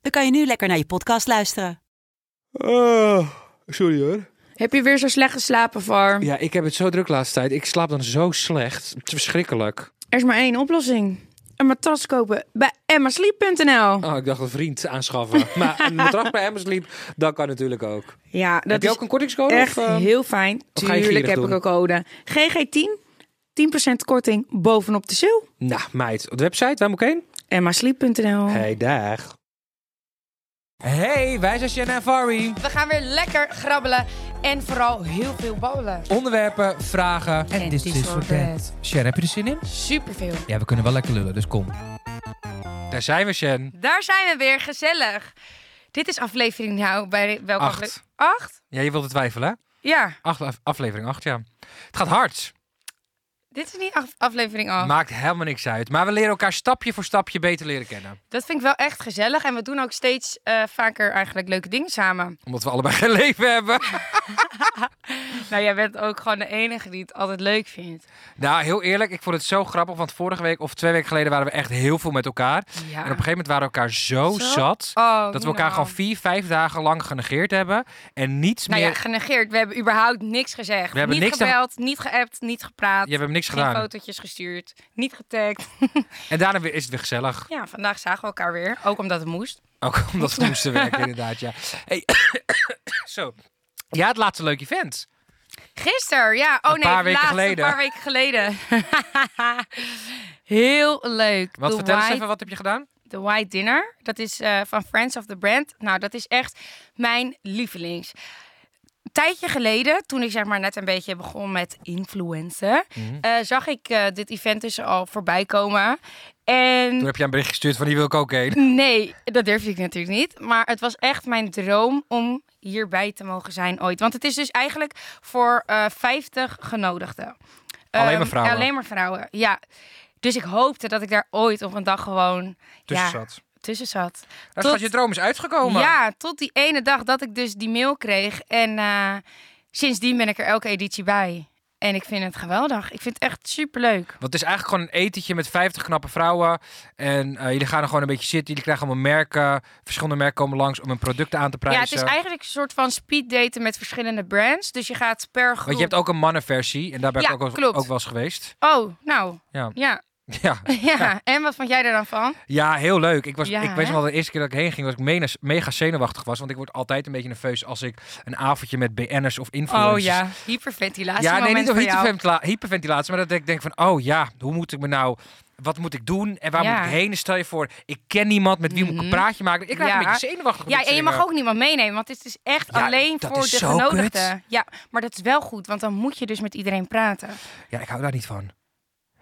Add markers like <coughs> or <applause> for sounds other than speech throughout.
dan kan je nu lekker naar je podcast luisteren. Oh, sorry hoor. Heb je weer zo slecht geslapen, Var? Ja, ik heb het zo druk de laatste tijd. Ik slaap dan zo slecht. Het is verschrikkelijk. Er is maar één oplossing. Een matras kopen bij emmasleep.nl. Oh, ik dacht een vriend aanschaffen. <laughs> maar een matras bij Amazon Sleep, dat kan natuurlijk ook. Ja, dat heb je is ook een kortingscode? echt of, eh? heel fijn. Tuurlijk heb ik een code. GG10, 10% korting bovenop de sale. Nou, meid. Op de website, waar moet ik heen? emmasleep.nl. Hey, dag. Hey, wij zijn Shanna en Fari. We gaan weer lekker grabbelen en vooral heel veel babbelen. Onderwerpen, vragen en, En dit this is or for that. Sher, heb je er zin in? Superveel. Ja, we kunnen wel lekker lullen, dus kom. Daar zijn we, Shen. Daar zijn we weer, gezellig. Dit is aflevering nou bij welke Acht. aflevering? Acht? Ja, je wilde twijfelen, hè? Ja, Acht, af- aflevering 8, ja. Het gaat hard. Dit is niet af- aflevering 8. Maakt helemaal niks uit. Maar we leren elkaar stapje voor stapje beter leren kennen. Dat vind ik wel echt gezellig. En we doen ook steeds eh, vaker eigenlijk leuke dingen samen. <laughs> Omdat we allebei geen leven hebben. <laughs> Nou, jij bent ook gewoon de enige die het altijd leuk vindt. Nou, heel eerlijk, ik vond het zo grappig. Want vorige week of twee weken geleden waren we echt heel veel met elkaar. Ja. En op een gegeven moment waren we elkaar zo, Zo? zat. Oh, dat we elkaar gewoon vier, vijf dagen lang genegeerd hebben. En niets Nou meer... ja, genegeerd. We hebben überhaupt niks gezegd. We hebben niet niks gebeld, niet geappt, niet gepraat. Je hebt niks geen gedaan. fotootjes gestuurd, niet getagd. <laughs> En daarna weer- is het weer gezellig. Ja, vandaag zagen we elkaar weer. Ook omdat het moest. Ook omdat we moesten werken, inderdaad. Ja. Hey. <coughs> zo. Ja, het laatste leuk event. Gisteren, ja. Oh Een nee, paar weken laatst, geleden. Een paar weken geleden. <laughs> Heel leuk. Wat The vertel eens White- even, wat heb je gedaan? The White Dinner. Dat is eh, van Friends of the Brand. Nou, dat is echt mijn lievelings. Een tijdje geleden, toen ik zeg maar net een beetje begon met influencen, Mhm. eh, zag ik eh, dit event dus al voorbij komen. En Toen heb je een bericht gestuurd van die wil ik ook heen. <laughs> Nee, dat durfde ik natuurlijk niet. Maar het was echt mijn droom om hierbij te mogen zijn ooit. Want het is dus eigenlijk voor eh 50 genodigden. Alleen Ehm, maar vrouwen? Alleen maar vrouwen, ja. Dus ik hoopte dat ik daar ooit op een dag gewoon Tussen ja, zat. Tussen zat. Dat Tot- was je droom is uitgekomen. Ja, tot die ene dag dat ik dus die mail kreeg. En eh, sindsdien ben ik er elke editie bij. En ik vind het geweldig. Ik vind het echt superleuk. Want het is eigenlijk gewoon een etentje met 50 knappe vrouwen. En eh, jullie gaan er gewoon een beetje zitten. Jullie krijgen allemaal merken. Verschillende merken komen langs om hun producten aan te Ja, prijzen. het is eigenlijk een soort van speed daten met verschillende brands. Dus je gaat per groep... Want je hebt ook een mannenversie. En daar ben ik Ja, ook, klopt. ook wel eens geweest. Oh, nou, Ja. ja. <laughs> Ja. <laughs> Ja, en wat vond jij er dan van? ja, heel leuk. Ik, was, Ja, ik weet wel de eerste keer dat ik heen ging, was ik mega, mega zenuwachtig was. Want ik word altijd een beetje nerveus als ik een avondje met BN'ers of influencers... hyperventilatie. Ja, nee, niet hyperventila- hyperventilatie, maar dat ik denk van, oh ja, hoe moet ik me nou, wat moet ik doen en waar Ja. moet ik heen? Stel je voor, ik ken niemand, met wie moet ik een Mhm. praatje maken? Ik krijg Ja. een beetje zenuwachtig. op Ja, en je mag ook niemand meenemen, want het is echt Ja, alleen voor de genodigden. kut. Ja, maar dat is wel goed, want dan moet je dus met iedereen praten. Ja, ik hou daar niet van.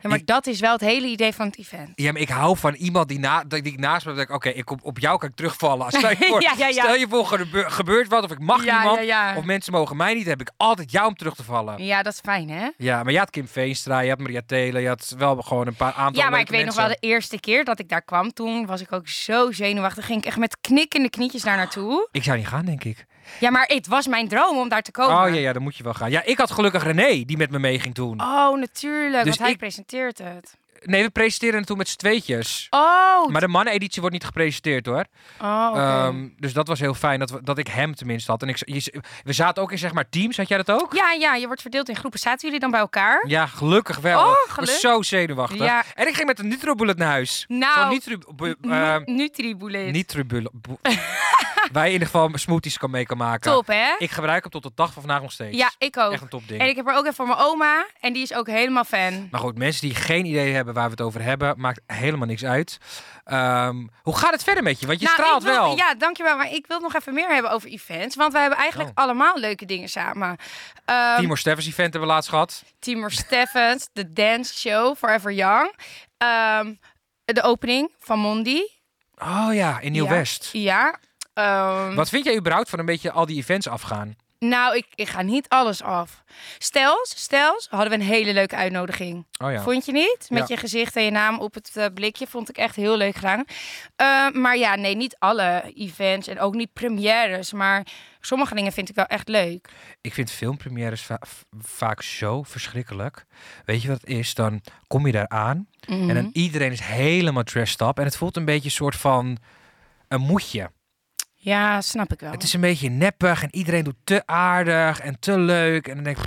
Ja, maar Ik- dat is wel het hele idee van het event. Ja, maar ik hou van iemand die, na, die ik naast me heb. denk Oké, ik op, op jou kan ik terugvallen. Stel je <laughs> voor, Ja. Stel je voor gebe- gebeurt wat of ik mag ja. Of mensen mogen mij niet. Heb ik altijd jou om terug te vallen. Ja, dat is fijn, hè? Ja, maar je had Kim Veenstra, je had Maria Telen. Je had wel gewoon een paar aantal Ja, maar ik weet nog wel de eerste keer dat ik daar kwam. Toen was ik ook zo zenuwachtig. Ging ik echt met knikkende knietjes daar naartoe. Ik zou niet gaan, denk ik. Ja, maar het was mijn droom om daar te komen. Oh ja, ja, dan moet je wel gaan. Ja, ik had gelukkig René die met me mee ging toen. Oh, natuurlijk. Dus want hij ik- presenteert het. Nee, we presenteren het toen met z'n tweetjes. Oh, Maar de mannen-editie wordt niet gepresenteerd hoor. oh. Ehm, dus dat was heel fijn dat, we, dat ik hem tenminste had. En ik, je- we zaten ook in zeg maar teams. Had jij dat ook? Ja, ja, je wordt verdeeld in groepen. Zaten jullie dan bij elkaar? Ja, gelukkig wel. Oh, Ik was geluk. zo zenuwachtig. Ja. En ik ging met een Nutrobullet naar huis. Nou, Zo'n Nitro... bu- eh, Nutribullet. Nutribullet. <laughs> je in ieder geval smoothies kan mee kan maken. Top, hè? Ik gebruik hem tot de dag van vandaag nog steeds. Ja, ik ook. Echt een top ding. En ik heb er ook even voor mijn oma. En die is ook helemaal fan. Maar goed, mensen die geen idee hebben waar we het over hebben, maakt helemaal niks uit. Ehm, hoe gaat het verder met je? Want je Nou, straalt wil- wel. Ja, dankjewel. Maar ik wil nog even meer hebben over events. Want we hebben eigenlijk Oh. allemaal leuke dingen samen. Ehm, Timor Steffens event hebben we laatst gehad. Timur Steffens, de dance show Forever Young. Ehm, de opening van Mondi. Oh ja, in Nieuw-West. Ja. Wat vind jij überhaupt van een beetje al die events afgaan? Nou, ik, ik ga niet alles af. Stels, stels, hadden we een hele leuke uitnodiging. Oh ja. Vond je niet? Met Ja. je gezicht en je naam op het eh, blikje vond ik echt heel leuk gedaan. Eh, maar ja, nee, niet alle events en ook niet premières. Maar sommige dingen vind ik wel echt leuk. Ik vind filmpremières va- vaak zo verschrikkelijk. Weet je wat het is? Dan kom je daar aan en Mhm. dan iedereen is helemaal dressed up. En het voelt een beetje een soort van een moedje. Ja, snap ik wel. Het is een beetje neppig en iedereen doet te aardig en te leuk. En dan denk ik,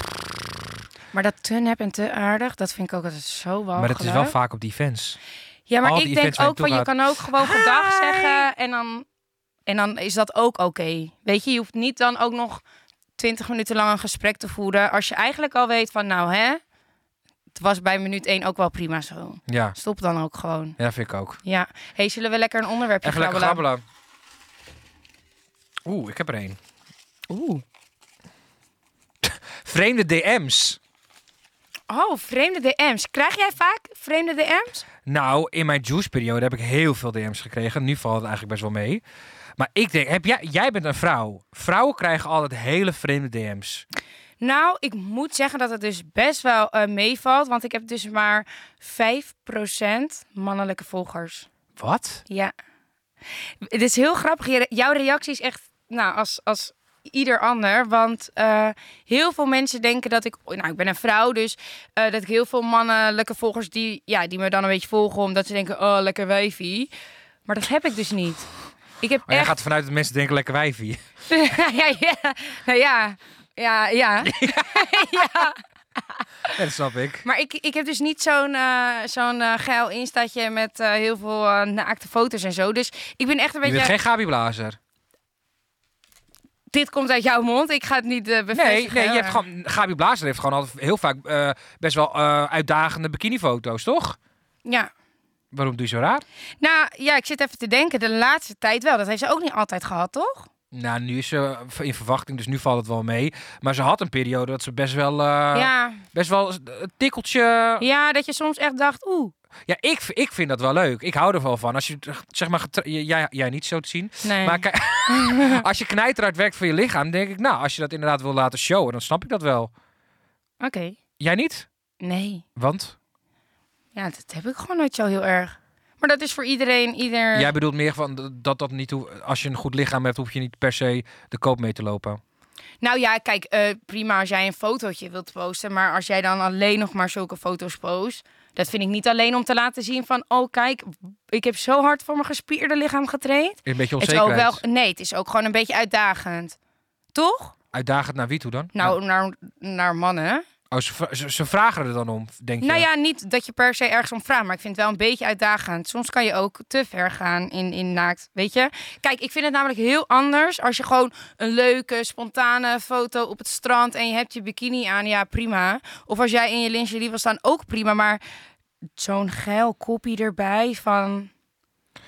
Maar dat te nep en te aardig, dat vind ik ook altijd zo walgelijk. maar dat is wel vaak op die events. Ja, maar al ik denk ook van je kan ook gewoon gedag zeggen en dan, en dan is dat ook oké. Weet je, je hoeft niet dan ook nog twintig minuten lang een gesprek te voeren als je eigenlijk al weet van nou hè, het was bij minuut één ook wel prima zo. Ja, Stop dan ook gewoon. ja vind ik ook. Ja. Hey, zullen we lekker een onderwerpje Even lekker grabbelen? Oeh, ik heb er één. Oeh. <laughs> Vreemde DM's. Oh, vreemde DM's. Krijg jij vaak vreemde DM's? Nou, in mijn juice-periode heb ik heel veel DM's gekregen. Nu valt het eigenlijk best wel mee. Maar ik denk, heb jij, jij bent een vrouw. Vrouwen krijgen altijd hele vreemde DM's. Nou, ik moet zeggen dat het dus best wel eh, meevalt. Want ik heb dus maar 5% mannelijke volgers. Wat? Ja. Het is heel grappig. Jouw reactie is echt, nou, als, als ieder ander. Want eh, heel veel mensen denken dat ik, nou, ik ben een vrouw, dus eh, dat ik heel veel mannelijke volgers die, ja, die me dan een beetje volgen, omdat ze denken, oh, lekker wijfie. Maar dat heb ik dus niet. Ik heb Maar jij gaat vanuit dat mensen denken lekker wijfie. <laughs> ja, ja, nou ja, ja, ja. <laughs> <laughs> ja. Ja, dat snap ik. Maar ik, ik heb dus niet zo'n eh, zo'n geil instaatje met heel veel naakte foto's en zo. Dus ik ben echt een Je beetje. bent geen Gabi Blazer. Dit komt uit jouw mond. Ik ga het niet eh bevestigen. Nee, nee je hebt gewoon, Gabi Blazer heeft gewoon altijd heel vaak eh, best wel eh, uitdagende bikinifoto's, toch? Ja. Waarom doe je zo raar? Nou ja, ik zit even te denken. De laatste tijd wel. Dat heeft ze ook niet altijd gehad, toch? Nou, nu is ze in verwachting, dus nu valt het wel mee. Maar ze had een periode dat ze best wel, ja. best wel een tikkeltje... ja, dat je soms echt dacht, oeh. Ja, ik, ik vind dat wel leuk. Ik hou er wel van. Als je, zeg maar, jij, jij niet zo te zien. Nee. Maar kijk, <laughs> als je knijterhard werkt voor je lichaam, denk ik, nou, als je dat inderdaad wil laten showen, dan snap ik dat wel. Oké. Jij niet? Nee. Want? Ja, dat heb ik gewoon nooit zo heel erg. Maar dat is voor iedereen, ieder... Jij bedoelt meer van dat dat niet hoe, als je een goed lichaam hebt, hoef je niet per se de koop mee te lopen. Nou ja, kijk, eh, prima als jij een fotootje wilt posten. Maar als jij dan alleen nog maar zulke foto's post... Dat vind ik niet alleen om te laten zien van... Oh, kijk, ik heb zo hard voor mijn gespierde lichaam getraind. Een beetje Het is ook onzekerheid. wel... Nee, het is ook gewoon een beetje uitdagend. Toch? Uitdagend naar wie toe dan? Nou, naar, naar mannen. Oh, ze, ze, ze vragen er dan om, denk je? Nou ja, niet dat je per se ergens om vraagt, maar ik vind het wel een beetje uitdagend. Soms kan je ook te ver gaan in, in naakt, weet je? Kijk, ik vind het namelijk heel anders als je gewoon een leuke, spontane foto op het strand en je hebt je bikini aan, ja prima. Of als jij in je lingerie wil staan, ook prima. Maar zo'n geil kopie erbij van...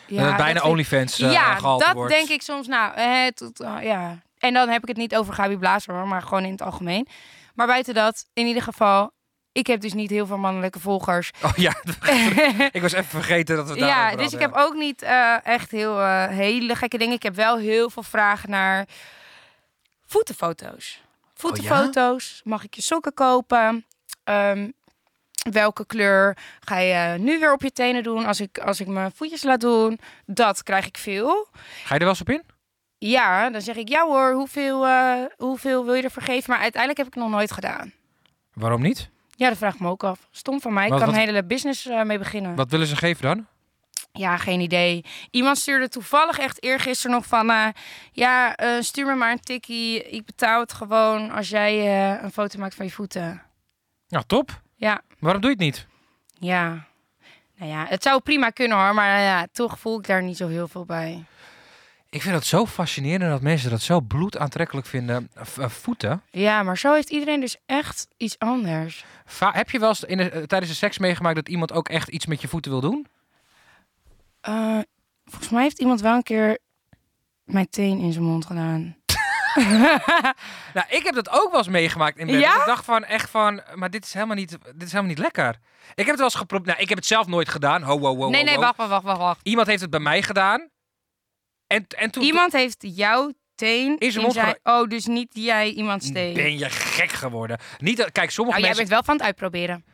Dat het bijna dat OnlyFans eh ja, dat wordt. denk ik soms. Nou, tot, eh, ja. En dan heb ik het niet over Gabi Blazer, hoor, maar gewoon in het algemeen. Maar buiten dat, in ieder geval, ik heb dus niet heel veel mannelijke volgers. <laughs> Oh ja, <laughs> ik was even vergeten dat we het ja, dus ik heb ook niet eh, echt heel eh, hele gekke dingen. Ik heb wel heel veel vragen naar voetenfoto's. Voetenfoto's. Mag ik je sokken kopen? Ehm, welke kleur ga je nu weer op je tenen doen als ik, als ik mijn voetjes laat doen? Dat krijg ik veel. Ga je er wel eens op in? Ja, dan zeg ik ja hoor, hoeveel, eh, hoeveel wil je ervoor geven? Maar uiteindelijk heb ik het nog nooit gedaan. Waarom niet? Ja, dat vraag ik me ook af. Stom van mij. Ik Wat- kan wat- een hele business eh, mee beginnen. Wat willen ze geven dan? Ja, geen idee. Iemand stuurde toevallig echt eergisteren nog van... eh, ja, stuur me maar een tikkie. Ik betaal het gewoon als jij een foto maakt van je voeten. Nou, top. Ja, Waarom doe je het niet? ja. Nou ja, het zou prima kunnen hoor. Maar ja, toch voel ik daar niet zo heel veel bij. Ik vind het zo fascinerend dat mensen dat zo bloedaantrekkelijk vinden. Eh, voeten. Ja, maar zo heeft iedereen dus echt iets anders. Va- heb je wel eens in de, eh, tijdens de seks meegemaakt dat iemand ook echt iets met je voeten wil doen? Eh, volgens mij heeft iemand wel een keer mijn teen in zijn mond gedaan. <laughs> Nou, ik heb dat ook wel eens meegemaakt in bed. Ja? Dat Ik dacht van echt van, maar dit is helemaal niet, dit is helemaal niet lekker. Ik heb het wel eens geprobeerd. Nou, ik heb het zelf nooit gedaan. Ho, ho, ho, nee, ho, nee, ho. wacht, wacht, wacht, wacht. Iemand heeft het bij mij gedaan. En, en toen Iemand heeft jouw teen In zijn in mond zijn... Oh, dus niet jij iemands teen. ben je gek geworden. Niet dat, kijk, sommige Nou, jij mensen... bent wel van het uitproberen.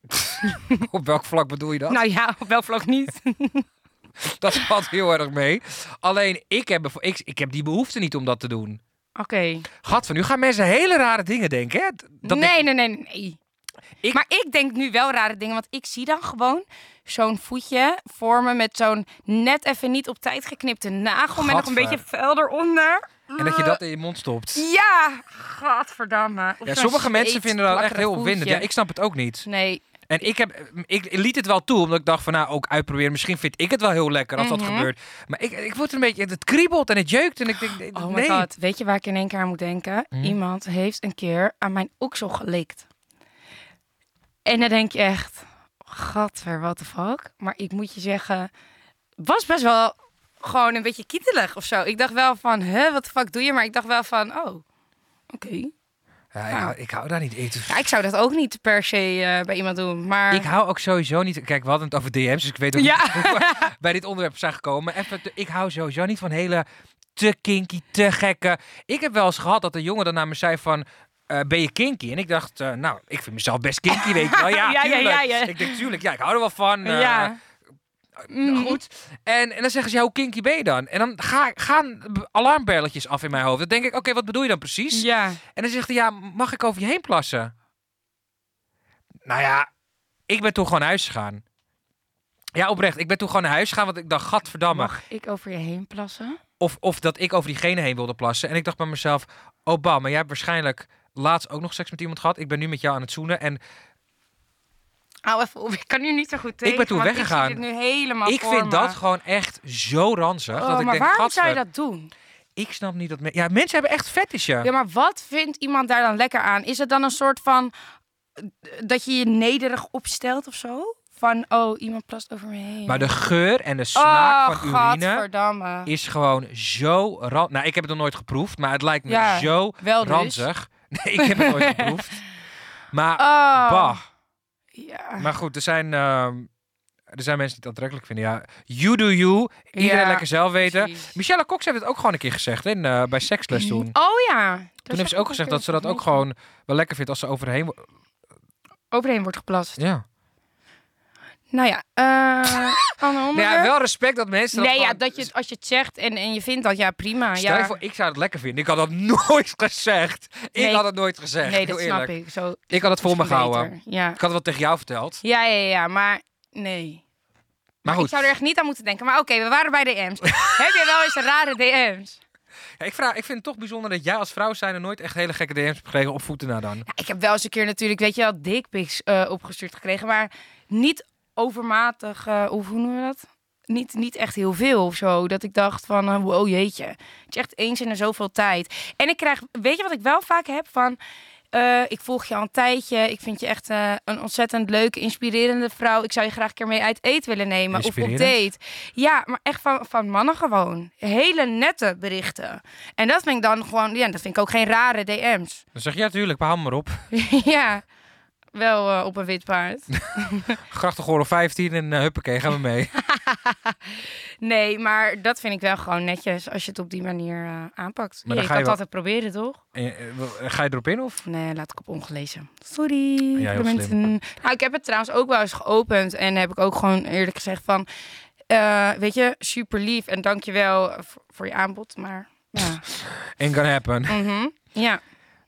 <laughs> Op welk vlak bedoel je dat? Nou ja, op welk vlak niet. <laughs> Dat valt heel erg mee. Alleen, ik heb, ik, ik heb die behoefte niet om dat te doen. Oké. Gat van, nu gaan mensen hele rare dingen denken, hè? Dat ik- Nee, nee, nee, nee. Ik- Maar ik denk nu wel rare dingen, want ik zie dan gewoon zo'n voetje vormen met zo'n net even niet op tijd geknipte nagel met nog een beetje vel eronder. En dat je dat in je mond stopt. Ja, godverdamme. Of Ja, sommige mensen vinden dat echt heel opwindend. Ja, ik snap het ook niet. Nee, En ik, heb, ik liet het wel toe, omdat ik dacht van nou, ook uitproberen. Misschien vind ik het wel heel lekker als dat Mhm. gebeurt. Maar ik, ik word een beetje, het kriebelt en het jeukt. En ik denk, oh my god. Weet je waar ik in één keer aan moet denken? Hm? Iemand heeft een keer aan mijn oksel gelikt. En dan denk je echt, gadver, what the fuck? Maar ik moet je zeggen, was best wel gewoon een beetje kietelig of zo. Ik dacht wel van, hè, wat de fuck doe je? Maar ik dacht wel van, oh, oké. Ja, ik, hou, ik hou daar niet eten. Ja, ik zou dat ook niet per se eh, bij iemand doen. Maar Ik hou ook sowieso niet. Kijk, we hadden het over DM's, dus ik weet ook Ja. niet hoe we <laughs> bij dit onderwerp zijn gekomen. Even, ik hou sowieso niet van hele te kinky, te gekke. Ik heb wel eens gehad dat een jongen dan naar me zei van. Eh, ben je kinky? En ik dacht, eh, nou, ik vind mezelf best kinky, weet je wel. <laughs> Ja, Ja, ja, tuurlijk. ja. Ik denk, tuurlijk, ja, ik hou er wel van. eh, ja. nou, Mhm. goed. En, en dan zeggen ze, ja, hoe kinky ben je dan? En dan ga, gaan alarmbelletjes af in mijn hoofd. Dan denk ik, oké, wat bedoel je dan precies? Ja. En dan zegt hij, ja, mag ik over je heen plassen? Nou ja, ik ben toen gewoon naar huis gegaan. Ja, oprecht. Ik ben toen gewoon naar huis gegaan, want ik dacht, gadverdamme. Mag ik over je heen plassen? Of, of dat ik over diegene heen wilde plassen. En ik dacht bij mezelf, oh bam, maar jij hebt waarschijnlijk laatst ook nog seks met iemand gehad. Ik ben nu met jou aan het zoenen. En Hou even op, ik kan nu niet zo goed tegen. ben toen weggegaan. Ik nu helemaal ik vind me. dat gewoon echt zo ranzig. Oh, dat ik maar denk, waarom zou je dat doen? ik snap niet dat... ja, mensen hebben echt fetishen. Ja, maar wat vindt iemand daar dan lekker aan? Is het dan een soort van eh, dat je je nederig opstelt of zo? Van, oh, iemand plast over me heen. Maar de geur en de smaak oh, van urine is gewoon zo ran... Nou, ik heb het nog nooit geproefd, maar het lijkt me Ja, zo dus. Nee, ik heb het nooit <laughs> geproefd. Maar, Oh. bah. Ja. Maar goed, er zijn, ehm, er zijn mensen die het aantrekkelijk vinden. Ja, you do you. Iedereen Ja, lekker zelf weten. precies. Michelle Cox heeft het ook gewoon een keer gezegd in, eh, bij Sexless toen. <clears throat> Oh ja. Toen heeft ze ook gezegd dat ze dat ook gewoon wel lekker vindt als ze overheen... Overheen wordt geplast. Ja. Nou ja, <laughs> Nou onderwerp. ja, wel respect dat mensen dat nee, ja, dat je, als je het zegt en, en je vindt dat, ja, prima. Stel ja. voor, ik zou het lekker vinden. Ik had dat <laughs> nooit gezegd. Ik had het nooit gezegd. nee, dat snap ik. Zo Ik had het voor me gehouden. Ja. Ik had het wel tegen jou verteld. ja, ja, ja, maar nee. Maar Ik goed, zou er echt niet aan moeten denken. Maar oké, we waren bij DM's. <laughs> Heb je wel eens een rare DM's? ja, ik, vraag, ik vind het toch bijzonder dat jij als vrouw zijnde nooit echt hele gekke DM's hebt gekregen op voeten na dan. Ja, ik heb wel eens een keer natuurlijk, weet je wel, dickpics eh opgestuurd gekregen. Maar niet overmatig, of hoe noemen we dat? Niet, niet echt heel veel of zo. Dat ik dacht van, eh, wow, jeetje. Het is echt eens in de zoveel tijd. En ik krijg, weet je wat ik wel vaak heb van... eh, ik volg je al een tijdje. Ik vind je echt een ontzettend leuke, inspirerende vrouw. Ik zou je graag een keer mee uit eten willen nemen. Of op date. Ja, maar echt van, van mannen gewoon. Hele nette berichten. En dat vind ik dan gewoon... Ja, dat vind ik ook geen rare DM's. Dan zeg je, ja, tuurlijk, maar hou maar op. <laughs> ja, wel eh, op een wit paard. <laughs> Grachtengordel 15 en uh, huppakee, gaan we mee. <laughs> Nee, maar dat vind ik wel gewoon netjes als je het op die manier eh, aanpakt. Maar je ga kan je het wel- altijd proberen, toch? En, ga je erop in of? Nee, laat ik op ongelezen. Sorry. Ja, mensen. Nou, ik heb het trouwens ook wel eens geopend en heb ik ook gewoon eerlijk gezegd van, weet je, super lief en dankjewel voor, voor je aanbod, maar ja. <laughs> Gonna happen. Mhm. Ja.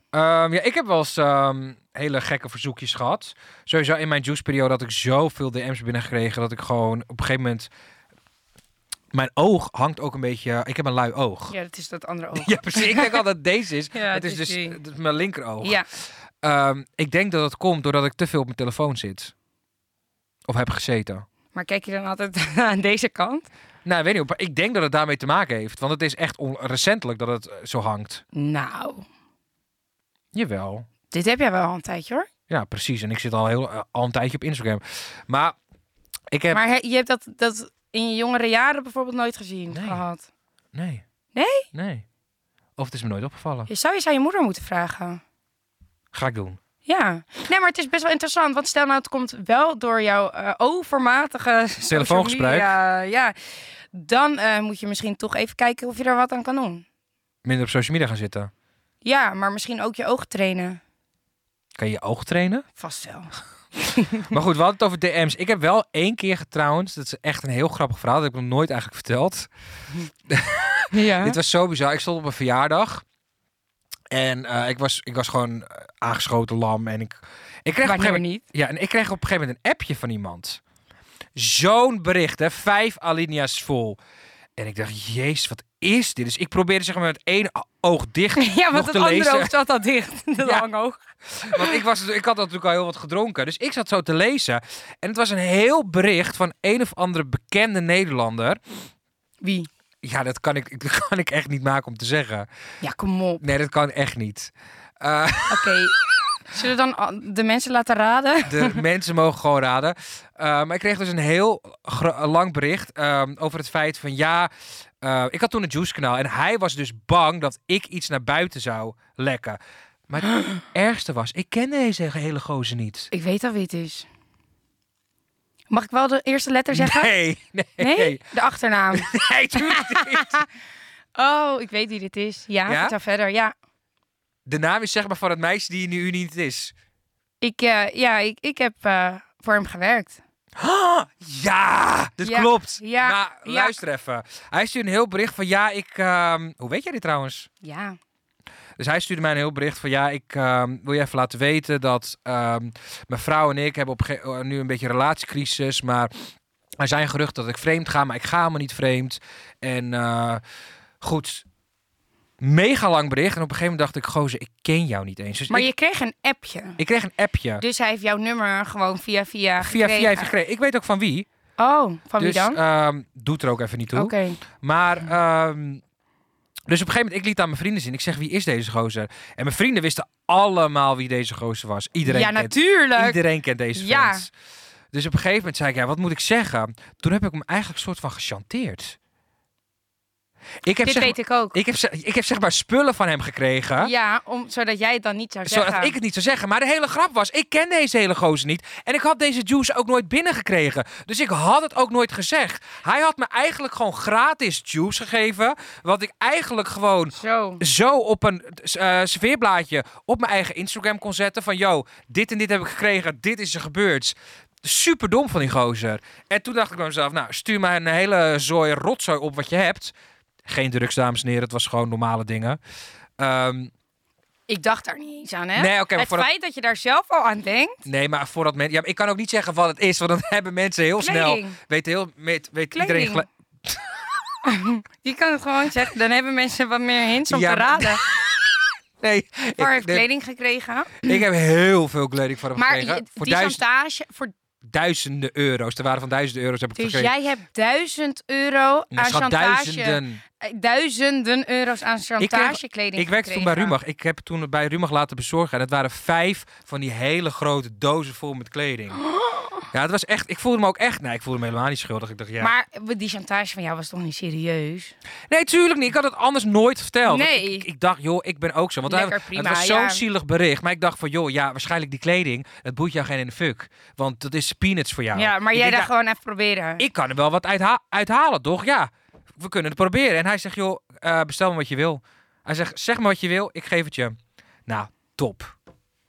Ehm, ja, ik heb wel eens ehm, hele gekke verzoekjes gehad. Sowieso in mijn juice-periode had ik zoveel DM's binnengekregen dat ik gewoon op een gegeven moment... Mijn oog hangt ook een beetje... Ik heb een lui oog. ja, dat is dat andere oog. <laughs> Ja, precies. Ik denk altijd deze is. <laughs> Ja, het is dus die. het is mijn linkeroog. Ja. Ehm, ik denk dat het komt doordat ik te veel op mijn telefoon zit. Of heb gezeten. Maar kijk je dan altijd <laughs> aan deze kant? Nou, ik weet niet. maar Ik denk dat het daarmee te maken heeft. Want het is echt recentelijk dat het eh, zo hangt. Nou, Jawel. Dit heb jij wel al een tijdje hoor. Ja, precies. En ik zit al, heel, eh, al een tijdje op Instagram. Maar ik heb... Maar he- je hebt dat, dat in je jongere jaren bijvoorbeeld nooit gezien Nee. gehad. Nee. Nee? Nee. Of het is me nooit opgevallen. Je zou je aan je moeder moeten vragen. Ga ik doen. Ja. Nee, maar het is best wel interessant. Want stel nou, het komt wel door jouw eh, overmatige <laughs> Telefoongesprek. media, Ja. dan eh, moet je misschien toch even kijken of je er wat aan kan doen. Minder op social media gaan zitten. Ja, maar misschien ook je ogen trainen. Kan je je oog trainen? Vast wel. <laughs> Maar goed, we hadden het over DM's. Ik heb wel één keer getrouwd. Dat is echt een heel grappig verhaal. Dat heb ik nog nooit eigenlijk verteld. <laughs> Ja. <laughs> Dit was zo bizar. Ik stond op een verjaardag. En eh, ik, was, ik was gewoon eh, aangeschoten lam. En ik, ik kreeg op een gegeven moment, niet? ja, en ik kreeg op een gegeven moment een appje van iemand. Zo'n bericht, hè, vijf alinea's vol. En ik dacht, jezus, wat is dit? Dus ik probeerde zeg maar met één oog dicht <laughs> Ja, want het andere lezen. oog zat al dicht. <laughs> Dat Ja. hangoog. Want ik, was, ik had natuurlijk al heel wat gedronken. Dus ik zat zo te lezen. En het was een heel bericht van een of andere bekende Nederlander. Wie? Ja, dat kan ik, <laughs> dat kan ik echt niet maken om te zeggen. Ja, kom op. Nee, dat kan echt niet. Eh, Oké. Zullen we dan de mensen laten raden? de mensen mogen gewoon raden. Eh, maar ik kreeg dus een heel lang bericht ehm, over het feit van ja, eh, ik had toen een juice kanaal en hij was dus bang dat ik iets naar buiten zou lekken. Maar het <gasps> ergste was, ik kende deze hele gozer niet. Ik weet al wie het is. Mag ik wel de eerste letter zeggen? Nee, nee, Nee? De achternaam. <laughs> nee, niet. <laughs> Oh, ik weet wie dit is. Ja, Ja? verder. Ja, De naam is zeg maar van het meisje die nu niet is. ik, eh, ja, ik, ik heb eh, voor hem gewerkt. Ja, dat Ja, klopt. ja, luister even. Hij stuurde een heel bericht van ja, ik... ehm, hoe weet jij dit trouwens? Ja. Dus hij stuurde mij een heel bericht van ja, ik ehm, wil je even laten weten dat ehm, mijn vrouw en ik hebben op eh, nu een beetje een relatiecrisis, maar er zijn geruchten dat ik vreemd ga, maar ik ga helemaal niet vreemd. En eh, goed, mega lang bericht en op een gegeven moment dacht ik, gozer, ik ken jou niet eens. Dus Maar ik, je kreeg een appje. ik kreeg een appje. Dus hij heeft jouw nummer gewoon via via Via via gekregen. heeft gekregen. Ik weet ook van wie. Oh, van dus wie dan? ehm, doet er ook even niet toe. Oké. Maar, ehm, dus op een gegeven moment, ik liet aan mijn vrienden zien. Ik zeg, wie is deze gozer? En mijn vrienden wisten allemaal wie deze gozer was. Iedereen, Ja, kent, natuurlijk. iedereen kent deze Ja. fans. Dus op een gegeven moment zei ik, ja, wat moet ik zeggen? Toen heb ik hem eigenlijk soort van gechanteerd. Ik heb, Dit zeg, weet ik ook. ik, heb, zeg- ik heb zeg maar spullen van hem gekregen. Ja, om, zodat jij het dan niet zou zeggen. Zodat ik het niet zou zeggen. Maar de hele grap was, ik ken deze hele gozer niet. En ik had deze juice ook nooit binnengekregen. Dus ik had het ook nooit gezegd. Hij had me eigenlijk gewoon gratis juice gegeven. Wat ik eigenlijk gewoon Zo. zo op een eh serveerblaadje op mijn eigen Instagram kon zetten. Van, yo, dit en dit heb ik gekregen. Dit is er gebeurd. Super dom van die gozer. En toen dacht ik bij mezelf, nou, stuur mij een hele zooi rotzooi op wat je hebt. Geen drugs, dames en heren. Het was gewoon normale dingen. Ehm, Ik dacht daar niet eens aan, hè? Nee, maar het voor dat- feit dat je daar zelf al aan denkt. Nee, maar voordat mensen... Ja, maar ik kan ook niet zeggen wat het is, want dan <laughs> hebben mensen heel snel... Weet, heel, weet, weet Kleding. iedereen... <laughs> Je kan het gewoon zeggen. Dan hebben mensen wat meer hints om Ja, te maar- raden. <laughs> Nee, Waar ik, heeft kleding gekregen? ik heb heel veel kleding van hem Maar gekregen. Voor die chantage... Voor, duizenden euro's. Ter waarde van duizenden euro's heb ik dus gekregen. jij hebt duizend euro aan chantage... duizenden. eh, Duizenden euro's aan chantagekleding Ik werkte toen bij. Rumach. Ik heb toen bij Rumach laten bezorgen. En het waren vijf van die hele grote dozen vol met kleding. <gasps> Ja, het was echt... Ik voelde me ook echt... Nee, ik voelde me helemaal niet schuldig. Ik dacht, ja... Maar die chantage van jou was toch niet serieus? Nee, tuurlijk niet. Ik had het anders nooit verteld. Nee. Ik, ik dacht, joh, ik ben ook zo. Want Lekker, prima, het was zo'n ja. zielig bericht. Maar ik dacht van, joh, ja, waarschijnlijk die kleding, het boeit jou geen in de fuck. Want dat is peanuts voor jou. Ja, maar Ik jij ja, gewoon even proberen. Ik kan er wel wat uitha- uithalen, toch? Ja, we kunnen het proberen. En hij zegt, joh, eh, bestel me wat je wil. Hij zegt, zeg me wat je wil, ik geef het je. Nou, top.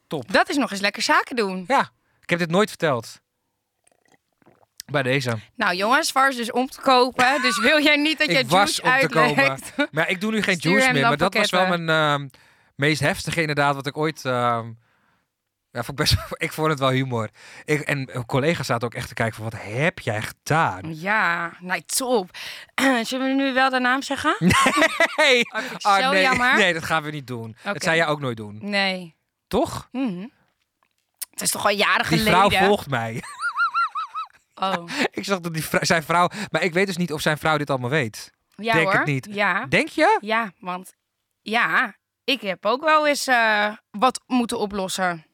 Dat is nog eens lekker zaken doen. Ja, ik heb dit nooit verteld. Bij deze. Nou jongens, Vars dus om te kopen. Dus wil jij niet dat <laughs> je Ik was juice om te komen. Maar ik doe nu geen juice meer. Maar dat was wel mijn ehm, meest heftige inderdaad wat ik ooit... ehm, ja, vond ik, best, <laughs> ik vond het wel humor. Ik, en een collega zaten ook echt te kijken van wat heb jij gedaan? Ja, nou top. <clears throat> Zullen we nu wel de naam zeggen? <laughs> Hey. Oh, Ah, zo nee, jammer. nee, dat gaan we niet doen. Dat zou jij ook nooit doen. Nee. Toch? Mhm. Het is toch al jaren Die geleden? vrouw volgt mij. Oh. <laughs> ik zag dat die vrou- zijn vrouw... Maar ik weet dus niet of zijn vrouw dit allemaal weet. Ja Denk hoor. het niet. Ja. Denk je? ja, want ja, ik heb ook wel eens eh, wat moeten oplossen.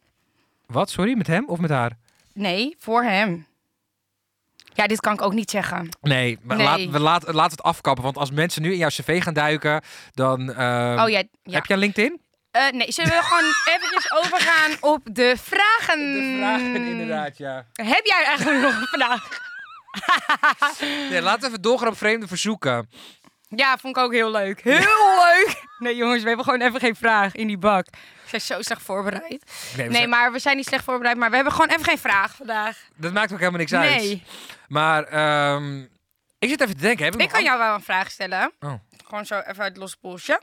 Wat? Sorry, met hem of met haar? Nee, voor hem. Ja, dit kan ik ook niet zeggen. Nee, maar Nee. Laat, we laat, laten we het afkappen. Want als mensen nu in jouw cv gaan duiken, dan... ehm, oh ja, ja. Heb je een LinkedIn? Eh, nee, zullen we gewoon <laughs> eventjes overgaan op de vragen? ja. Heb jij eigenlijk nog een vraag? <laughs> Nee, laten we even doorgaan op vreemde verzoeken. Ja, vond ik ook heel leuk. Heel <laughs> leuk! Nee jongens, we hebben gewoon even geen vraag in die bak. We zijn zo slecht voorbereid. Nee, we Nee, zijn- maar we zijn niet slecht voorbereid, maar we hebben gewoon even geen vraag vandaag. dat maakt ook helemaal niks uit. Nee, Maar ehm, ik zit even te denken. Heb ik, ik kan jou wel een vraag stellen. Oh. Gewoon zo even uit het losse polsje.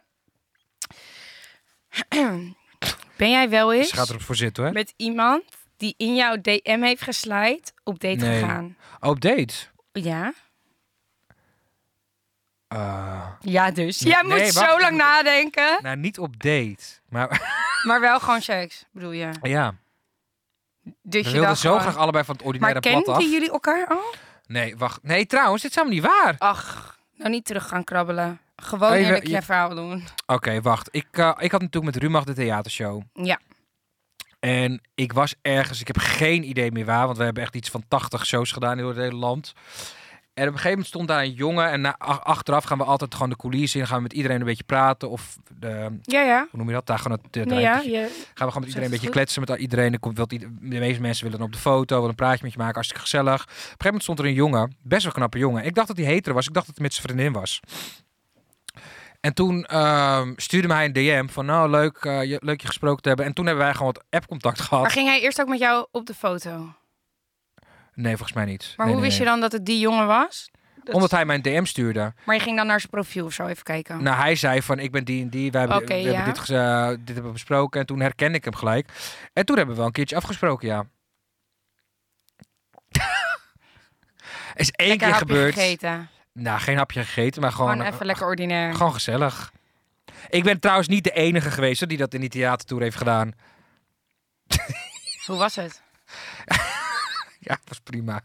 Ben jij wel eens Ze gaat erop voor zitten, hè? met iemand die in jouw DM heeft geslijt op date Nee. gegaan? Oh, op date? Ja? Eh, Ja, dus. Nee, Jij moet nee, zo lang nadenken. nou, niet op date. Maar <laughs> Maar wel gewoon seks, bedoel je? ja, Dus we je wilden zo gewoon- graag allebei van het ordinaire Maar pad af. kenden jullie elkaar al? Nee, wacht. Nee, trouwens, dit is helemaal niet waar. Ach, nou niet terug gaan krabbelen. Gewoon Even- eerlijk je je- verhaal doen. Oké, wacht. Ik, eh, ik had natuurlijk met Rumach de theatershow. Ja. En ik was ergens, ik heb geen idee meer waar, want we hebben echt iets van 80 shows gedaan door het hele land. En op een gegeven moment stond daar een jongen en na, ach- achteraf gaan we altijd gewoon de coulissen in, gaan we met iedereen een beetje praten of de, Ja, ja. hoe noem je dat? Daar gewoon het, het Nee, ja, je... Gaan we gewoon met iedereen een beetje goed. kletsen met iedereen. Er komt, de meeste mensen willen dan op de foto, willen een praatje met je maken, hartstikke gezellig. Op een gegeven moment stond er een jongen, best wel knappe jongen. Ik dacht dat hij hetero was, ik dacht dat hij met zijn vriendin was. En toen ehm, stuurde mij een DM van, nou leuk, eh, je, leuk je gesproken te hebben. En toen hebben wij gewoon wat app-contact gehad. Maar ging hij eerst ook met jou op de foto? Nee, volgens mij niet. Maar Nee, hoe nee, wist je dan dat het die jongen was? Dat- Omdat hij mijn DM stuurde. Maar je ging dan naar zijn profiel of zo even kijken. Nou, hij zei van, ik ben die en die, wij hebben, we dit, eh, dit hebben besproken. En toen herkende ik hem gelijk. En toen hebben we wel een keertje afgesproken, ja. <laughs> is één Lekker keer gebeurd. gegeten. Nou, geen hapje gegeten, maar gewoon, Gewoon even lekker ordinair. gewoon gezellig. Ik ben trouwens niet de enige geweest hoor, die dat in die theatertour heeft gedaan. Hoe was het? <laughs> Ja, was prima.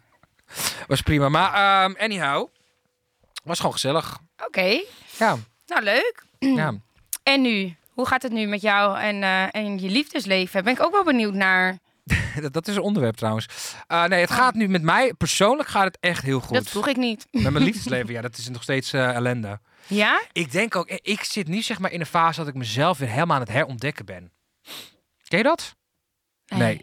Was prima. Maar ehm, anyhow, was gewoon gezellig. Oké. Ja, Nou, leuk. <clears throat> ja. En nu? Hoe gaat het nu met jou en, eh, en je liefdesleven? Ben ik ook wel benieuwd naar. <laughs> Dat, is een onderwerp trouwens. Eh, nee, het gaat nu met mij, persoonlijk gaat het echt heel goed. Dat vroeg ik niet. Met mijn <laughs> liefdesleven, ja, dat is nog steeds eh, ellende. Ja? Ik denk ook, ik zit nu zeg maar in een fase dat ik mezelf weer helemaal aan het herontdekken ben. Ken je dat? Nee.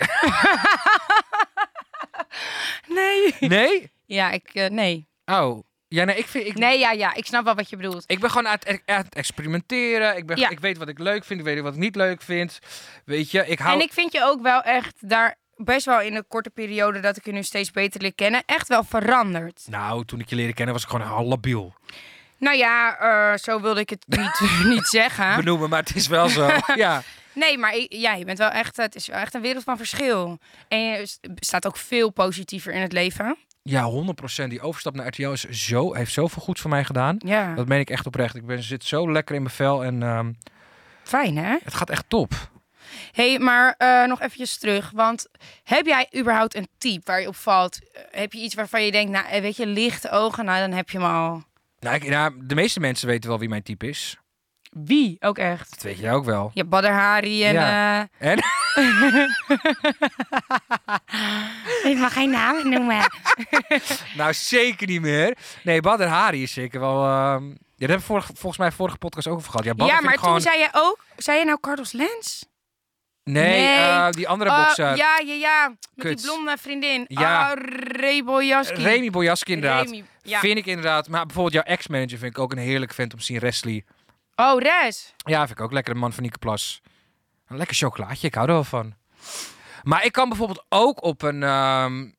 Nee. <laughs> Nee? Ja, ik... eh, nee. Oh. Ja, nee, ik vind... Ik, Nee, ja, ja. Ik snap wel wat je bedoelt. Ik ben gewoon aan het, aan het experimenteren. Ik, ben, Ja. ik weet wat ik leuk vind. Ik weet wat ik niet leuk vind. Weet je, ik hou... En ik vind je ook wel echt daar best wel in de korte periode dat ik je nu steeds beter leer kennen, echt wel veranderd. Nou, toen ik je leerde kennen was ik gewoon heel labiel. Nou ja, eh, zo wilde ik het <laughs> niet, <laughs> niet zeggen. Benoemen, maar het is wel zo. <laughs> ja. Nee, maar ja, je bent wel echt, het is wel echt een wereld van verschil. En je s- staat ook veel positiever in het leven. Ja, 100%. Die overstap naar RTL is zo, heeft zoveel goeds voor mij gedaan. Ja, Dat meen ik echt oprecht. Ik ben, zit zo lekker in mijn vel en ehm, fijn hè? het gaat echt top. hey, maar eh, nog eventjes terug. Want heb jij überhaupt een type waar je op valt? Heb je iets waarvan je denkt, nou eh, weet je, lichte ogen, nou dan heb je hem al. Nou, ik, nou, de meeste mensen weten wel wie mijn type is. Wie? Ook echt. Dat weet jij ook wel. Je Badr Hari en... Ja. eh, En? <laughs> ik mag geen namen noemen. <laughs> nou, zeker niet meer. Nee, Badr Hari is zeker wel... ehm, ja, daar hebben we volgens mij vorige podcast ook over gehad. Ja, ja, maar gewoon... toen zei je ook... Zei je nou Carlos Lens? Nee, Nee. eh, die andere Oh, bokser. ja, ja, ja. Met die blonde vriendin. Ja. Oh, Rebojaski. Remy Bojaski inderdaad. Remy, ja. Vind ik inderdaad. Maar bijvoorbeeld jouw ex-manager vind ik ook een heerlijk vent om te zien. Wesley. Oh, Res. Ja, vind ik ook lekker. De man van Nieke Plas. Een lekker chocolaatje. Ik hou er wel van. Maar ik kan bijvoorbeeld ook op een... ehm,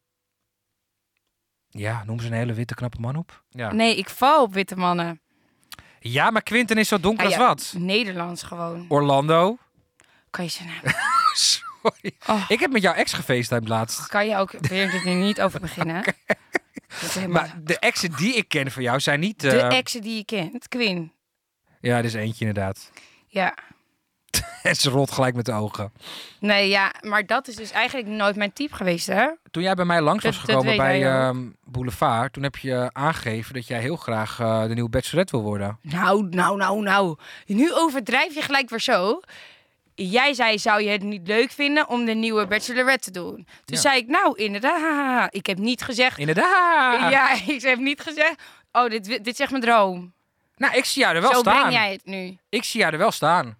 Ja, noem ze een hele witte knappe man op. Ja, Nee, ik val op witte mannen. ja maar Quinten is zo donker Ah, als wat. Nederlands gewoon. Orlando. Kan je ze nou... <laughs> Sorry. Oh. Ik heb met jouw ex gefacetimed laatst. Kan je ook weer er niet over beginnen? <laughs> Dat is helemaal... Maar de exen die ik ken van jou zijn niet... De eh, exen die je kent. Quinn. Ja, er is eentje inderdaad. Ja. <laughs> En ze rolt gelijk met de ogen. Nee, ja. Maar dat is dus eigenlijk nooit mijn type geweest, hè? Toen jij bij mij langs was dat gekomen bij ehm, Boulevard, toen heb je aangegeven dat jij heel graag eh, de nieuwe bachelorette wil worden. Nou, nou, nou, nou. Nu overdrijf je gelijk weer zo. Jij zei, zou je het niet leuk vinden om de nieuwe Bachelorette te doen? Toen Ja. zei ik, nou, inderdaad. <laughs> Ik heb niet gezegd... Inderdaad. Ja, <laughs> ik heb niet gezegd... Oh, dit, dit is echt mijn droom. Nou, ik zie jou er wel Zo staan. breng jij het nu. Ik zie jou er wel staan.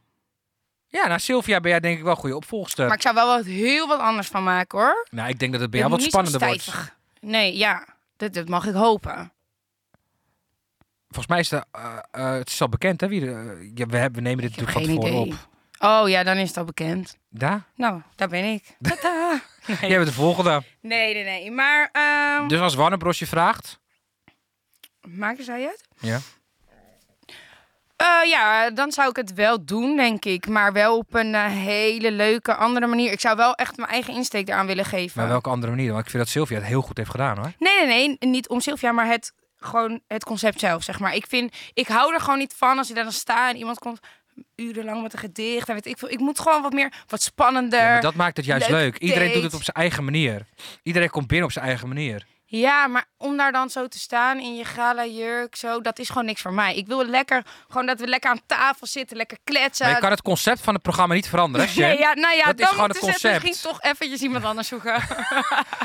Ja, nou Sylvia ben jij denk ik wel een goede opvolgster. Maar ik zou wel wat, heel wat anders van maken, hoor. Nou, ik denk dat het bij jou wat spannender wordt. Nee, ja. Dat, dat mag ik hopen. Volgens mij is de, eh, eh, het is al bekend, hè? Wie de, eh, ja, we, hebben, we nemen dit natuurlijk van tevoren op. Oh ja, dan is het al bekend. Daar? Nou, daar ben ik. <laughs> Tada. Jij bent de volgende. Nee, nee, nee. Maar, ehm Dus als Warner Bros je vraagt... maken zij het? Ja. Eh, ja, dan zou ik het wel doen, denk ik. Maar wel op een eh, hele leuke andere manier. Ik zou wel echt mijn eigen insteek eraan willen geven. Maar welke andere manier? Want ik vind dat Sylvia het heel goed heeft gedaan, hoor. Nee, nee, nee. Niet om Sylvia, maar het, gewoon het concept zelf, zeg maar. Ik, vind, ik hou er gewoon niet van als je daar dan staat en iemand komt urenlang met een gedicht. En weet ik, veel. ik moet gewoon wat meer, wat spannender. Ja, maar dat maakt het juist leuk leuk. Iedereen doet het op zijn eigen manier. Iedereen komt binnen op zijn eigen manier. Ja, maar om daar dan zo te staan in je gala jurk, zo, dat is gewoon niks voor mij. Ik wil lekker, gewoon dat we lekker aan tafel zitten, lekker kletsen. Maar je kan het concept van het programma niet veranderen, hè? <laughs> Nee, ja, nou ja, Dat is dan gewoon het ze concept. misschien toch eventjes iemand anders zoeken. <laughs>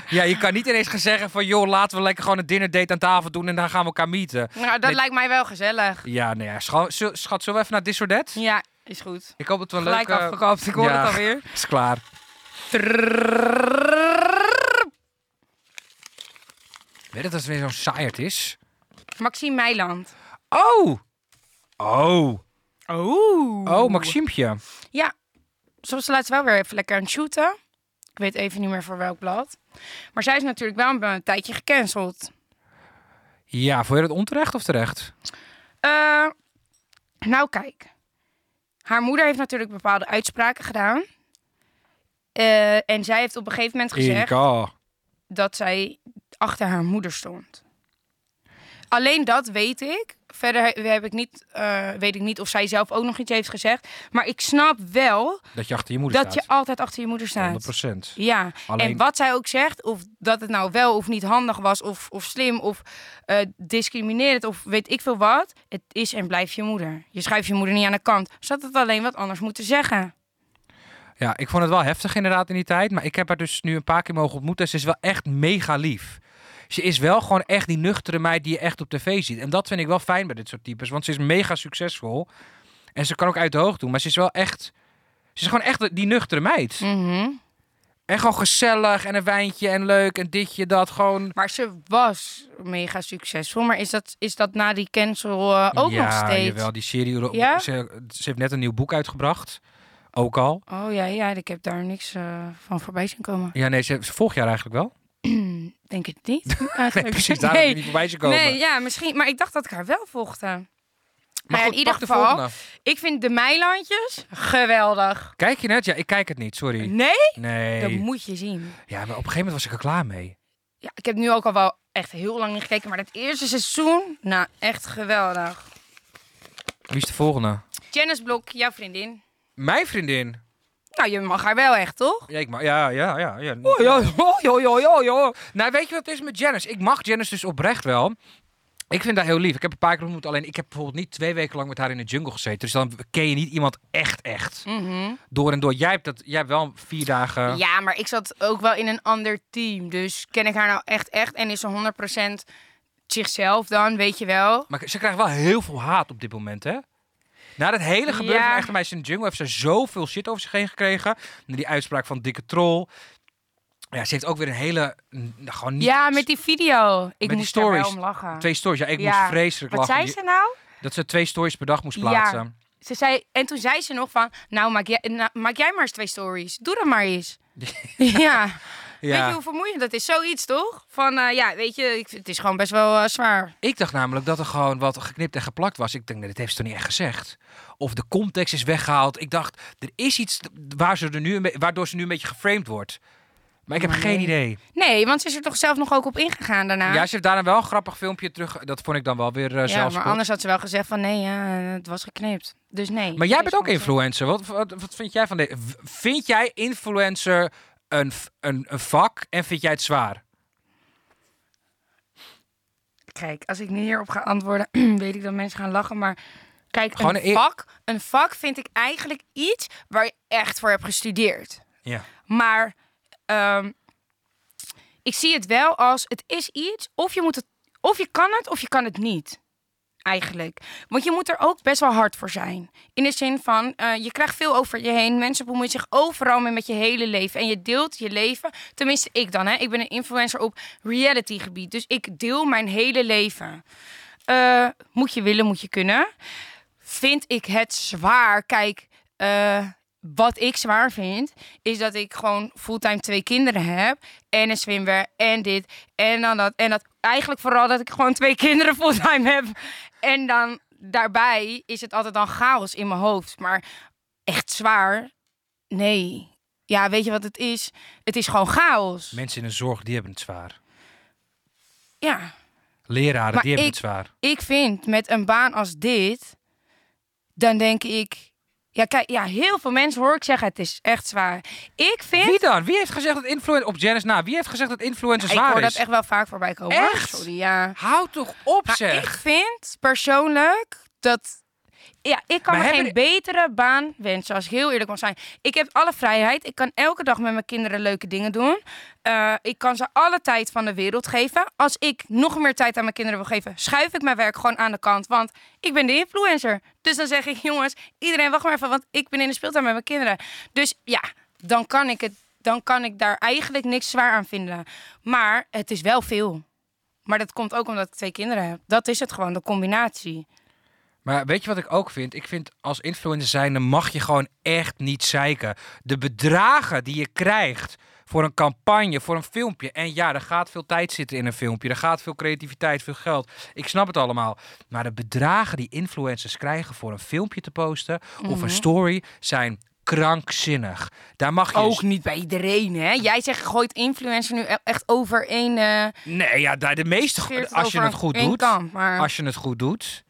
Ja, je kan niet ineens gaan zeggen van... joh, laten we lekker gewoon een dinnerdate aan tafel doen... en dan gaan we elkaar meeten. nou, dat Nee. lijkt mij wel gezellig. Ja, nee, ja. Schat, schat, zullen we even naar This or That? Ja, is goed. Ik hoop dat we een Gelijk leuke... ik hoor Ja. het alweer. <laughs> Is klaar. Weet dat het weer zo'n saaierd is? Maxime Meiland. Oh! Oh! Oh. Oh, Maxiempje. Ja, zoals ze laatst wel weer even lekker aan het shooten. Ik weet even niet meer voor welk blad. Maar zij is natuurlijk wel een, een tijdje gecanceld. Ja, vond je dat onterecht of terecht? Eh, nou, kijk. Haar moeder heeft natuurlijk bepaalde uitspraken gedaan. Eh, en zij heeft op een gegeven moment gezegd dat zij achter haar moeder stond. Alleen dat weet ik. Verder he- heb ik niet, eh, weet ik niet of zij zelf ook nog iets heeft gezegd. Maar ik snap wel Dat je achter je moeder dat je staat. altijd achter je moeder staat. 100%. Ja, Alleen- en wat zij ook zegt, of dat het nou wel of niet handig was, of, of slim, of eh discriminerend, of weet ik veel wat. Het is en blijft je moeder. Je schuift je moeder niet aan de kant. Ze had het alleen wat anders moeten zeggen. Ja, ik vond het wel heftig inderdaad in die tijd. Maar ik heb haar dus nu een paar keer mogen ontmoeten. Ze is wel echt mega lief. Ze is wel gewoon echt die nuchtere meid die je echt op tv ziet. En dat vind ik wel fijn bij dit soort types. Want ze is mega succesvol. En ze kan ook uit de hoogte doen. Maar ze is wel echt... Ze is gewoon echt die nuchtere meid. Mhm. En gewoon gezellig en een wijntje en leuk en ditje dat. Gewoon... Maar ze was mega succesvol. Maar is dat, is dat na die cancel eh, ook ja, nog steeds? jawel, die serie. Ja? Ze, ze heeft net een nieuw boek uitgebracht. Ook al. Oh ja, ja, ik heb daar niks eh, van voorbij zien komen. Ja, nee, ze, ze volgt jou eigenlijk wel. Denk het niet. <laughs> Nee, precies, daar heb je niet voorbij zien komen. Nee, ja, misschien. Maar ik dacht dat ik haar wel volgde. maar Maar ja, goed, in ieder geval, ik vind de Meilandjes geweldig. Kijk je net? Ja, ik kijk het niet, sorry. Nee? Nee. Dat moet je zien. Ja, maar op een gegeven moment was ik er klaar mee. Ja, ik heb nu ook al wel echt heel lang niet gekeken, maar het eerste seizoen, nou, echt geweldig. Wie is de volgende? Janice Blok, jouw vriendin. Mijn vriendin. Nou, je mag haar wel echt, toch? Ja, ik mag, ja, ja, ja. ja. <laughs> oh, ja, ja, ja, ja. Nou, weet je wat het is met Janice? Ik mag Janice dus oprecht wel. Ik vind haar heel lief. Ik heb een paar keer ontmoet. Alleen ik heb bijvoorbeeld niet twee weken lang met haar in de jungle gezeten. Dus dan ken je niet iemand echt, echt. Mhm. Door en door. Jij hebt, dat, jij hebt wel vier dagen... Ja, maar ik zat ook wel in een ander team. Dus ken ik haar nou echt, echt? En is ze 100% zichzelf dan, weet je wel? Maar ze krijgt wel heel veel haat op dit moment, hè? Na dat hele gebeuren Ja. van Echte Meisjes in de Jungle heeft ze zoveel shit over zich heen gekregen. Die uitspraak van Dikke Troll. Ja, ze heeft ook weer een hele... Gewoon niet... Ja, met die video. Ik die moest wel stories. om lachen. Twee stories. Ja, ik Ja. moest vreselijk Wat lachen. zei ze nou? Dat ze twee stories per dag moest Ja. plaatsen. Ze zei, en toen zei ze nog van, nou maak jij, nou, maak jij maar eens twee stories. Doe dat maar eens. <laughs> ja. <laughs> Weet je hoe vermoeiend dat is? Zoiets toch? Van, eh, ja, weet je, ik, het is gewoon best wel eh, zwaar. Ik dacht namelijk dat er gewoon wat geknipt en geplakt was. Ik denk, nee, dit heeft ze toch niet echt gezegd. Of de context is weggehaald. Ik dacht, er is iets waar ze er nu waardoor ze nu een beetje geframed wordt. Maar ik heb Maar geen idee. Nee, want ze is er toch zelf nog ook op ingegaan daarna. Ja, ze heeft daarna wel een grappig filmpje terug. Dat vond ik dan wel weer uh, Ja, zelfs. maar anders had ze wel gezegd van, nee, ja, het was geknipt. Dus nee. Maar jij bent ook influencer. Wat, wat, wat vind jij van deze? Vind jij influencer een, een, een vak en vind jij het zwaar? Kijk, als ik nu hierop ga antwoorden, <clears throat> weet ik dat mensen gaan lachen. Maar kijk, Gewoon een een- vak, een vak vind ik eigenlijk iets waar je echt voor hebt gestudeerd. Ja. Maar ehm, ik zie het wel als, het is iets, of je, moet het, of je kan het, of je kan het niet. Eigenlijk. Want je moet er ook best wel hard voor zijn. In de zin van, eh, je krijgt veel over je heen. Mensen bemoeien zich overal mee met je hele leven. En je deelt je leven. Tenminste, ik dan. Hè. Ik ben een influencer op reality gebied. Dus ik deel mijn hele leven. Eh, moet je willen, moet je kunnen. Vind ik het zwaar. Kijk, eh, wat ik zwaar vind, is dat ik gewoon fulltime twee kinderen heb. En een zwemwer en dit en dan dat. En dat eigenlijk vooral dat ik gewoon twee <laughs> kinderen fulltime heb. En dan daarbij is het altijd dan chaos in mijn hoofd. Maar echt zwaar, nee. Ja, weet je wat het is? Het is gewoon chaos. Mensen in de zorg, die hebben het zwaar. Ja. Leraren, Maar die hebben ik- het zwaar. ik vind met een baan als dit, dan denk ik. Ja, kijk, ja, heel veel mensen hoor ik zeggen: het is echt zwaar. Ik vind. Wie dan? Wie heeft gezegd dat influencer... Op Janice na, wie heeft gezegd dat influencer Ja, ik zwaar hoor is? dat echt wel vaak voorbij komen. Echt? Sorry, ja. Houd toch op, Maar zeg. ik vind persoonlijk dat. Ja, ik kan Maar me geen betere baan wensen, als ik heel eerlijk mag zijn. Ik heb alle vrijheid. Ik kan elke dag met mijn kinderen leuke dingen doen. Eh, ik kan ze alle tijd van de wereld geven. Als ik nog meer tijd aan mijn kinderen wil geven, schuif ik mijn werk gewoon aan de kant. Want ik ben de influencer. Dus dan zeg ik, <laughs> jongens, iedereen wacht maar even, want ik ben in de speeltuin met mijn kinderen. Dus ja, dan kan ik, het, dan kan ik daar eigenlijk niks zwaar aan vinden. Maar het is wel veel. Maar dat komt ook omdat ik twee kinderen heb. Dat is het gewoon, de combinatie. Maar weet je wat ik ook vind? Ik vind als influencer zijnde mag je gewoon echt niet zeiken. De bedragen die je krijgt voor een campagne, voor een filmpje. En ja, er gaat veel tijd zitten in een filmpje. Er gaat veel creativiteit, veel geld. Ik snap het allemaal. Maar de bedragen die influencers krijgen voor een filmpje te posten of Mhm. een story zijn krankzinnig. Daar mag je Ook niet bij iedereen, hè? Jij zegt, gooit influencer nu e- echt over één... eh Nee, ja, daar de meeste als je het goed doet. kant, maar... Als je het goed doet.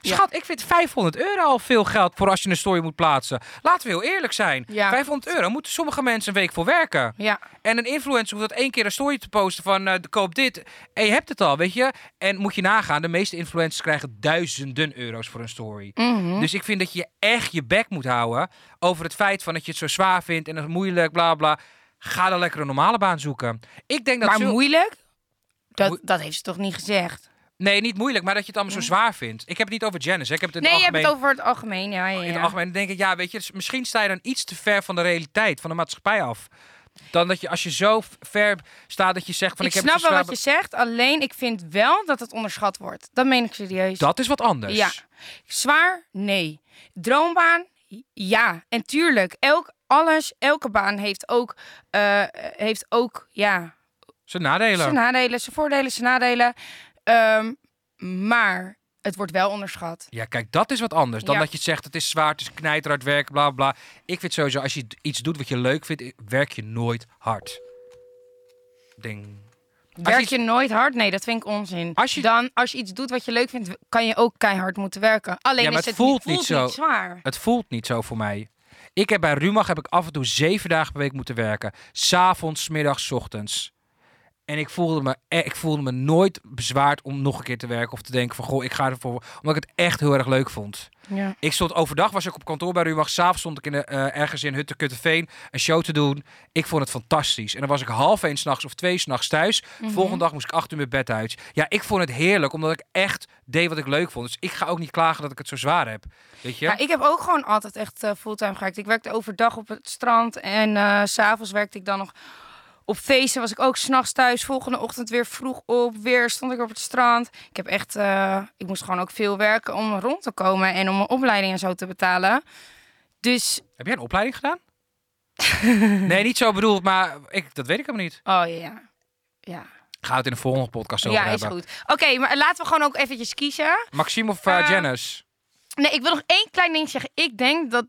Ja. Schat, ik vind 500 euro al veel geld voor als je een story moet plaatsen. Laten we heel eerlijk zijn. Ja. 500 euro moeten sommige mensen een week voor werken. Ja, En een influencer hoeft dat één keer een story te posten van eh, koop dit. En je hebt het al, weet je. En moet je nagaan, de meeste influencers krijgen duizenden euro's voor een story. mhm. Dus ik vind dat je echt je bek moet houden over het feit van dat je het zo zwaar vindt en het moeilijk, bla bla. Ga dan lekker een normale baan zoeken. Ik denk dat maar moeilijk? Dat, dat heeft ze toch niet gezegd? Nee, niet moeilijk, maar dat je het allemaal zo zwaar vindt. Ik heb het niet over Janice, ik heb het in Nee, het je hebt algemeen. het over het algemeen, ja. ja, In het algemeen denk ik, ja, weet je, dus misschien sta je dan iets te ver van de realiteit, van de maatschappij af. Dan dat je, als je zo ver staat dat je zegt van ik ik, heb snap wel wat je zegt, alleen ik vind wel dat het onderschat wordt. Dat meen ik serieus. Dat is wat anders. Ja. Zwaar? Nee. Droombaan? Ja. En tuurlijk, elk, alles, elke baan heeft ook, eh, heeft ook ja, Zijn nadelen. zijn nadelen, zijn voordelen, zijn nadelen. Ehm, maar het wordt wel onderschat. Ja, kijk, dat is wat anders dan Ja. dat je zegt het is zwaar, het is knijterhard werken, bla bla. Ik vind sowieso, als je iets doet wat je leuk vindt, werk je nooit hard. Ding. Werk iets- je nooit hard? Nee, dat vind ik onzin. Als je- Dan, als je iets doet wat je leuk vindt, kan je ook keihard moeten werken. Alleen Ja, maar is het het voelt niet, niet zo. zwaar. Het voelt niet zo voor mij. Ik heb bij Rumach heb ik af en toe zeven dagen per week moeten werken. S'avonds, middags, ochtends. En ik voelde, me, eh, ik voelde me nooit bezwaard om nog een keer te werken. Of te denken van, goh, ik ga ervoor. Omdat ik het echt heel erg leuk vond. Ja. Ik stond overdag, was ik op kantoor bij Rumach. S'avonds stond ik in de, eh, ergens in Hutte Kutteveen een show te doen. Ik vond het fantastisch. En dan was ik half één s'nachts of twee s'nachts thuis. Mhm. Volgende dag moest ik acht uur mijn bed uit. Ja, ik vond het heerlijk, omdat ik echt deed wat ik leuk vond. Dus ik ga ook niet klagen dat ik het zo zwaar heb. Weet je? Ja, ik heb ook gewoon altijd echt eh, fulltime gewerkt. Ik werkte overdag op het strand en eh, s s'avonds werkte ik dan nog op feesten. Was ik ook s'nachts thuis. Volgende ochtend weer vroeg op. Weer stond ik op het strand. Ik heb echt, eh, ik moest gewoon ook veel werken om rond te komen en om mijn opleiding en zo te betalen. Dus, Heb jij een opleiding gedaan? <laughs> nee, niet zo bedoeld, maar ik, dat weet ik helemaal niet. oh ja. Ja, Ga het in de volgende podcast over ja is hebben. goed. Oké, maar laten we gewoon ook eventjes kiezen. Maxime of uh, Janice? Nee, ik wil nog één klein ding zeggen. Ik denk dat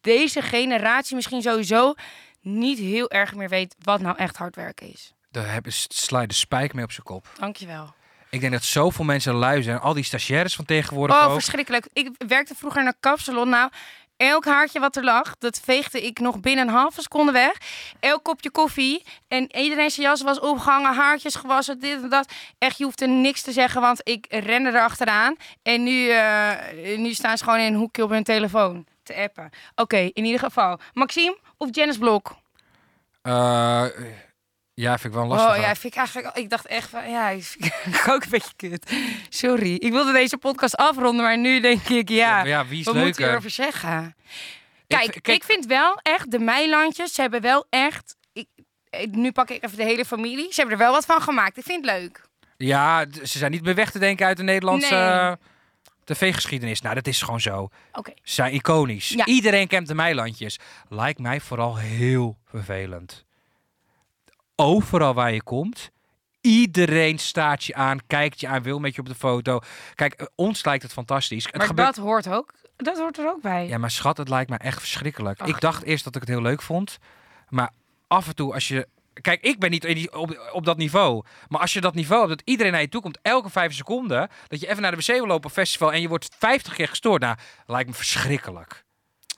deze generatie misschien sowieso niet heel erg meer weet wat nou echt hard werken is. Daar ze sla je de spijk mee op zijn kop. Dankjewel. Ik denk dat zoveel mensen lui zijn. Al die stagiaires van tegenwoordig Oh, ook. verschrikkelijk. Ik werkte vroeger in een kapsalon. Nou, elk haartje wat er lag, dat veegde ik nog binnen een halve seconde weg. Elk kopje koffie. En iedereen zijn jas was opgehangen, haartjes gewassen, dit en dat. Echt, je hoeft er niks te zeggen, want ik rende er achteraan. En nu, eh, nu staan ze gewoon in een hoekje op hun telefoon te appen. Oké, in ieder geval. Maxime of Janice Blok? Eh, Ja, vind ik wel lastig. Oh ja, vind ik eigenlijk. Ik dacht echt van ja, <laughs> ik ook een beetje kut. Sorry, ik wilde deze podcast afronden, maar nu denk ik ja. maar ja, wie is wat moet je leuker? erover zeggen? Kijk, ik, kijk- vind wel echt de Meilandjes. Ze hebben wel echt. Ik, nu pak ik even de hele familie. Ze hebben er wel wat van gemaakt. Ik vind het leuk. Ja, ze zijn niet meer weg te denken uit de Nederlandse Nee. Tv-geschiedenis. Nou, dat is gewoon zo. Oké. Ze zijn iconisch. Ja. Iedereen kent de Meilandjes. Lijkt mij vooral heel vervelend. Overal waar je komt, iedereen staat je aan, kijkt je aan, wil met je op de foto. Kijk, ons lijkt het fantastisch. Het Maar gebeurt... dat hoort ook. Dat hoort er ook bij. Ja, maar schat, het lijkt mij echt verschrikkelijk. Ach. Ik dacht eerst dat ik het heel leuk vond. Maar af en toe als je... Kijk, ik ben niet in die- op, op dat niveau. Maar als je dat niveau hebt, dat iedereen naar je toe komt, elke vijf seconden, dat je even naar de wc wil lopen festival en je wordt 50 keer gestoord. Nou, lijkt me verschrikkelijk.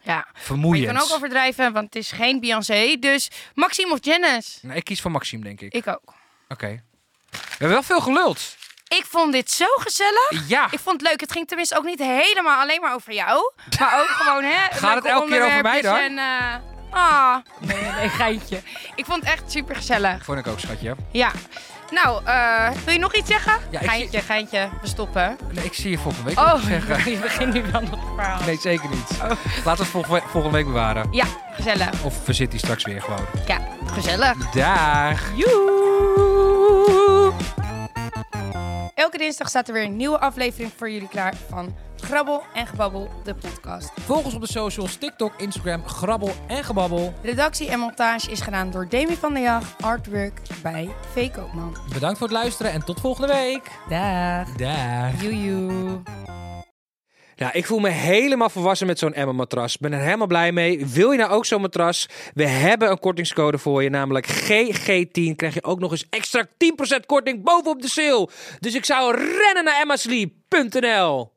Ja. Maar je Vermoeiend. kan ook overdrijven, want het is geen Beyoncé. Dus Maxime of Janice? Nee, ik kies voor Maxime, denk ik. Ik ook. Oké. We hebben wel veel geluld. Ik vond dit zo gezellig. Ja. Ik vond het leuk. Het ging tenminste ook niet helemaal alleen maar over jou. Maar ook gewoon, hè. het leuke elke keer over mij dan? En, eh, ah, nee, nee, geintje. Ik vond het echt super gezellig. Vond ik ook, schatje. Ja. Nou, eh, wil je nog iets zeggen? Ja, ik geintje, geintje. We stoppen. Nee, ik zie je volgende week Oh, nog zeggen. <laughs> je begint nu wel nog het verhaal. Nee, zeker niet. Laten we het volgende, volgende week bewaren. Ja, gezellig. Of we zitten hier straks weer gewoon. Ja, gezellig. Dag. Joe! Elke dinsdag staat er weer een nieuwe aflevering voor jullie klaar van Grabbel en Gebabbel, de podcast. Volg ons op de socials, TikTok, Instagram, Grabbel en Gebabbel. Redactie en montage is gedaan door Demi van der Jag, artwork bij V. Koopman. Bedankt voor het luisteren en tot volgende week. Dag. Dag. Joejoe. Nou, ik voel me helemaal volwassen met zo'n Emma-matras. Ben er helemaal blij mee. Wil je nou ook zo'n matras? We hebben een kortingscode voor je, namelijk GG10. Krijg je ook nog eens extra 10% korting bovenop de sale. Dus ik zou rennen naar emmasleep.nl.